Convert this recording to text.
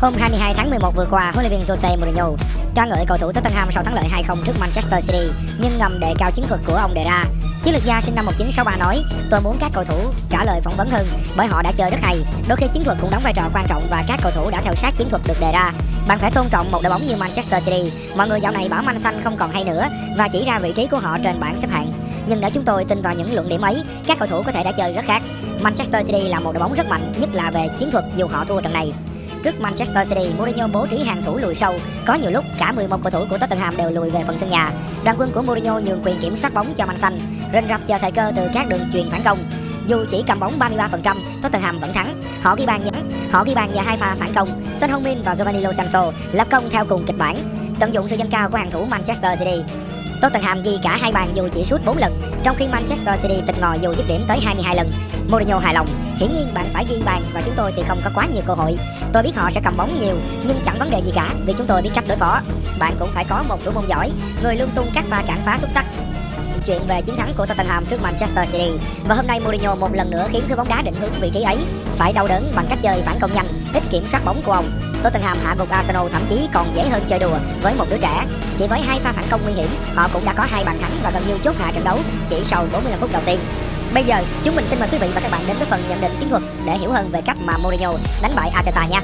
Hôm 22 tháng 11 vừa qua, huấn luyện viên Jose Mourinho ca ngợi cầu thủ Tottenham sau thắng lợi 2-0 trước Manchester City, nhưng ngầm đề cao chiến thuật của ông đề ra. Chiến lược gia sinh năm 1963 nói, tôi muốn các cầu thủ trả lời phỏng vấn hơn bởi họ đã chơi rất hay. Đôi khi chiến thuật cũng đóng vai trò quan trọng và các cầu thủ đã theo sát chiến thuật được đề ra. Bạn phải tôn trọng một đội bóng như Manchester City. Mọi người dạo này bảo Man xanh không còn hay nữa và chỉ ra vị trí của họ trên bảng xếp hạng. Nhưng để chúng tôi tin vào những luận điểm ấy, các cầu thủ có thể đã chơi rất khác. Manchester City là một đội bóng rất mạnh, nhất là về chiến thuật dù họ thua trận này. Trước Manchester City, Mourinho bố trí hàng thủ lùi sâu. Có nhiều lúc cả 11 cầu thủ của Tottenham đều lùi về phần sân nhà. Đoàn quân của Mourinho nhường quyền kiểm soát bóng cho Man xanh, rình rập chờ thời cơ từ các đường truyền phản công. Dù chỉ cầm bóng 33%, Tottenham vẫn thắng. Họ ghi bàn nhắn, họ ghi bàn và hai pha phản công. Son Heung-min và Giovanni Lo Celso lập công theo cùng kịch bản, tận dụng sự dâng cao của hàng thủ Manchester City. Tottenham ghi cả hai bàn dù chỉ sút 4 lần, trong khi Manchester City tịch ngòi dù dứt điểm tới 22 lần. Mourinho hài lòng, hiển nhiên bạn phải ghi bàn và chúng tôi thì không có quá nhiều cơ hội. Tôi biết họ sẽ cầm bóng nhiều, nhưng chẳng vấn đề gì cả vì chúng tôi biết cách đối phó. Bạn cũng phải có một thủ môn giỏi, người luôn tung các pha cản phá xuất sắc. Chuyện về chiến thắng của Tottenham trước Manchester City và hôm nay Mourinho một lần nữa khiến thứ bóng đá định hướng vị trí ấy phải đau đớn bằng cách chơi phản công nhanh, ít kiểm soát bóng của ông. Tottenham hạ gục Arsenal thậm chí còn dễ hơn chơi đùa với một đứa trẻ. Chỉ với hai pha phản công nguy hiểm, họ cũng đã có hai bàn thắng và gần như chốt hạ trận đấu chỉ sau 45 phút đầu tiên. Bây giờ, chúng mình xin mời quý vị và các bạn đến với phần nhận định chiến thuật để hiểu hơn về cách mà Mourinho đánh bại Arteta nha.